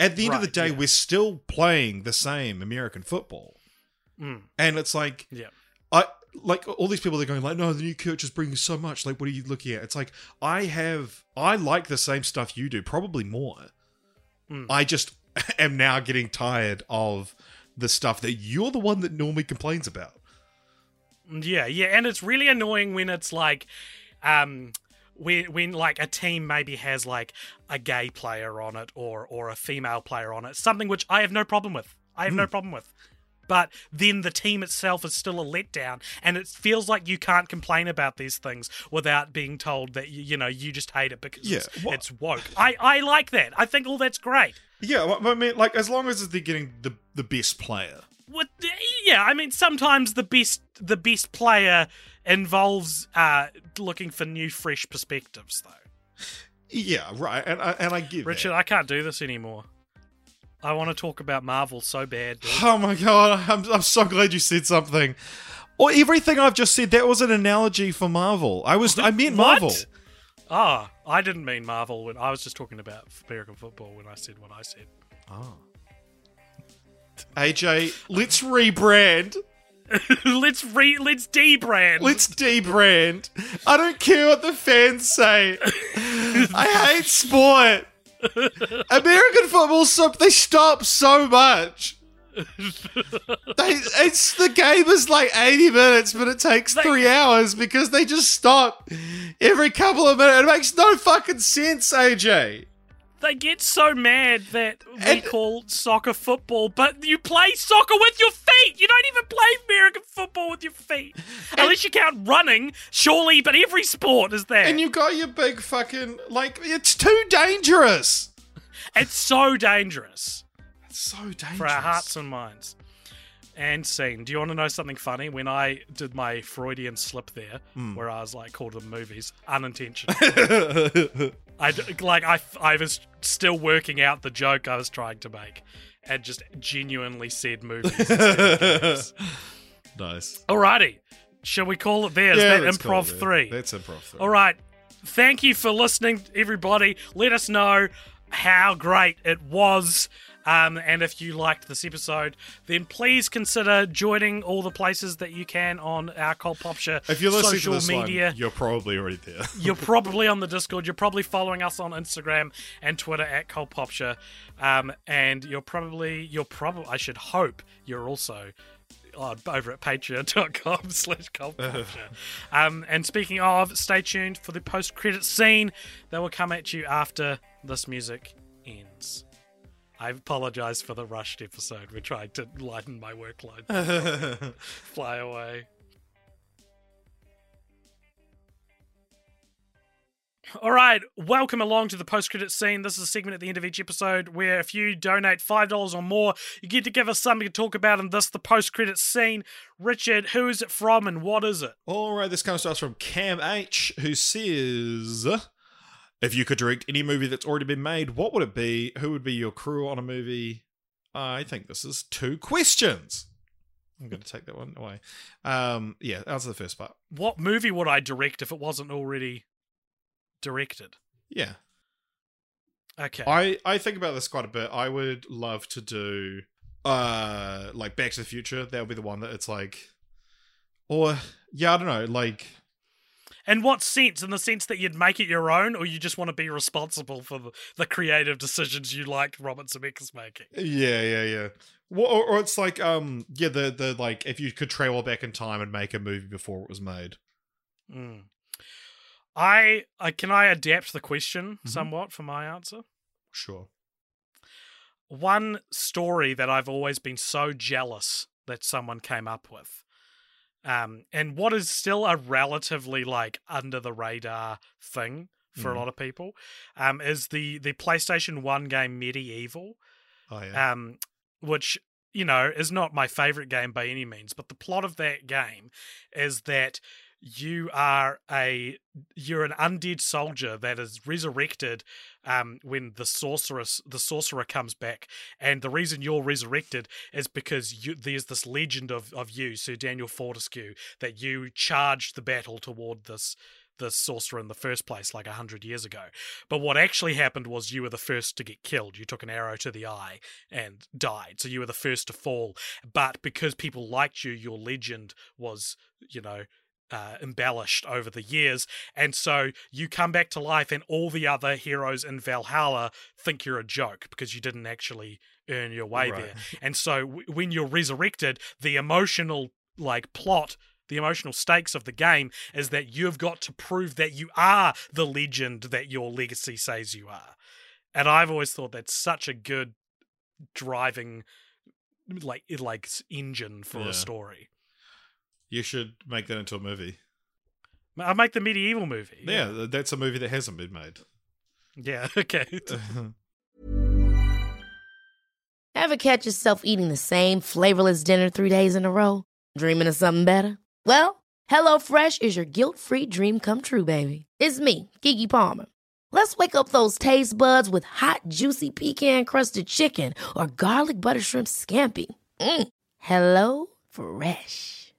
At the end of the day, yeah. we're still playing the same American football, mm, and it's like, Yeah. I like all these people. They're going like, no, the new coach is bringing so much. Like, what are you looking at? It's like I have, I like the same stuff you do, probably more. mm. I just am now getting tired of the stuff that you're the one that normally complains about. Yeah, yeah, and it's really annoying when it's like, um, when when like a team maybe has like a gay player on it or or a female player on it, something which I have no problem with. I have no problem with. But then the team itself is still a letdown, and it feels like you can't complain about these things without being told that you, you know you just hate it because Yeah, it's, it's woke. I I like that. I think all that's great. Yeah, I mean, like as long as they're getting the the best player. What? Yeah, I mean, sometimes the best the best player involves uh, looking for new, fresh perspectives, though. Yeah, right, and I, and I get Richard, that. I can't do this anymore. I want to talk about Marvel so bad. Dude. Oh my god, I'm I'm so glad you said something. Or everything I've just said that was an analogy for Marvel. I was I meant Marvel. Ah, I didn't mean Marvel when I was just talking about American football when I said what I said. Oh. AJ, let's rebrand. let's re let's debrand. Let's debrand. I don't care what the fans say. I hate sport. American football so they stop so much. They, it's the game is like 80 minutes, but it takes They- three hours because they just stop every couple of minutes. It makes no fucking sense, AJ. They get so mad that we And- call soccer football, but you play soccer with your feet. You don't even play American football with your feet. Unless you count running, surely, but every sport is that. And you've got your big fucking like it's too dangerous. it's so dangerous It's so dangerous. for our hearts and minds. And scene. Do you want to know something funny? When I did my Freudian slip there, Hmm. where I was like called them movies, unintentionally. I like I I was still working out the joke I was trying to make, and just genuinely said movies. instead of games. nice. Alrighty, shall we call it there? Is Yeah, that improv three? That's improv three. All right. Thank you for listening, everybody. Let us know how great it was. Um, and if you liked this episode, then please consider joining all the places that you can on our Cult Pop Show If you're listening social to this media. one, you're probably already there. You're probably on the Discord. You're probably following us on Instagram and Twitter at Cult Popture. Um, and you're probably, you're probably, I should hope you're also on, over at patreon.com slash um, and speaking of, stay tuned for the post credit scene that will come at you after this music ends. I apologize for the rushed episode. We're trying to lighten my workload. Fly away. All right, welcome along to the post credit scene. This is a segment at the end of each episode where if you donate $5 or more, you get to give us something to talk about in this, the post credit scene. Richard, who is it from and what is it? All right, this comes to us from Cam H, who says, "If you could direct any movie that's already been made, what would it be? Who would be your crew on a movie?" I think this is two questions. I'm going to take that one away. Um, yeah, answer the first part. What movie would I direct if it wasn't already directed? Yeah, Okay. I I think about this quite a bit. I would love to do uh like Back to the Future. That would be the one that it's like, or yeah, I don't know, like In what sense? In the sense that you'd make it your own, or you just want to be responsible for the, the creative decisions you liked Robert Zemeckis making? yeah, yeah, yeah. Well, or, or it's like um yeah the the like if you could travel back in time and make a movie before it was made. Mm. I, I can I adapt the question Mhm. somewhat for my answer. Sure. One story that I've always been so jealous that someone came up with, um, and what is still a relatively like under the radar thing for Mhm. a lot of people, um, is the the PlayStation One game MediEvil. Oh yeah. um, which you know is not my favorite game by any means. But the plot of that game is that you are a you're an undead soldier that is resurrected um, when the sorceress the sorcerer comes back, and the reason you're resurrected is because you, there's this legend of of you, Sir Daniel Fortesque, that you charged the battle toward this the sorcerer in the first place like a hundred years ago. But what actually happened was you were the first to get killed. You took an arrow to the eye and died. So you were the first to fall. But because people liked you, your legend was, you know, uh, embellished over the years. And so you come back to life, and all the other heroes in Valhalla think you're a joke because you didn't actually earn your way Right. there. And so w- when you're resurrected, the emotional like plot the emotional stakes of the game is that you've got to prove that you are the legend that your legacy says you are. And I've always thought that's such a good driving like like engine for Yeah. a story. You should make that into a movie. I'll make the MediEvil movie. Yeah, th- that's a movie that hasn't been made. Yeah, okay. Ever catch yourself eating the same flavorless dinner three days in a row? Dreaming of something better? Well, HelloFresh is your guilt free dream come true, baby. It's me, Keke Palmer. Let's wake up those taste buds with hot, juicy pecan crusted chicken or garlic butter shrimp scampi. Mm. Hello Fresh.